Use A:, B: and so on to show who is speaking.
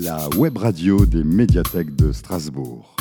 A: la web radio des médiathèques de Strasbourg.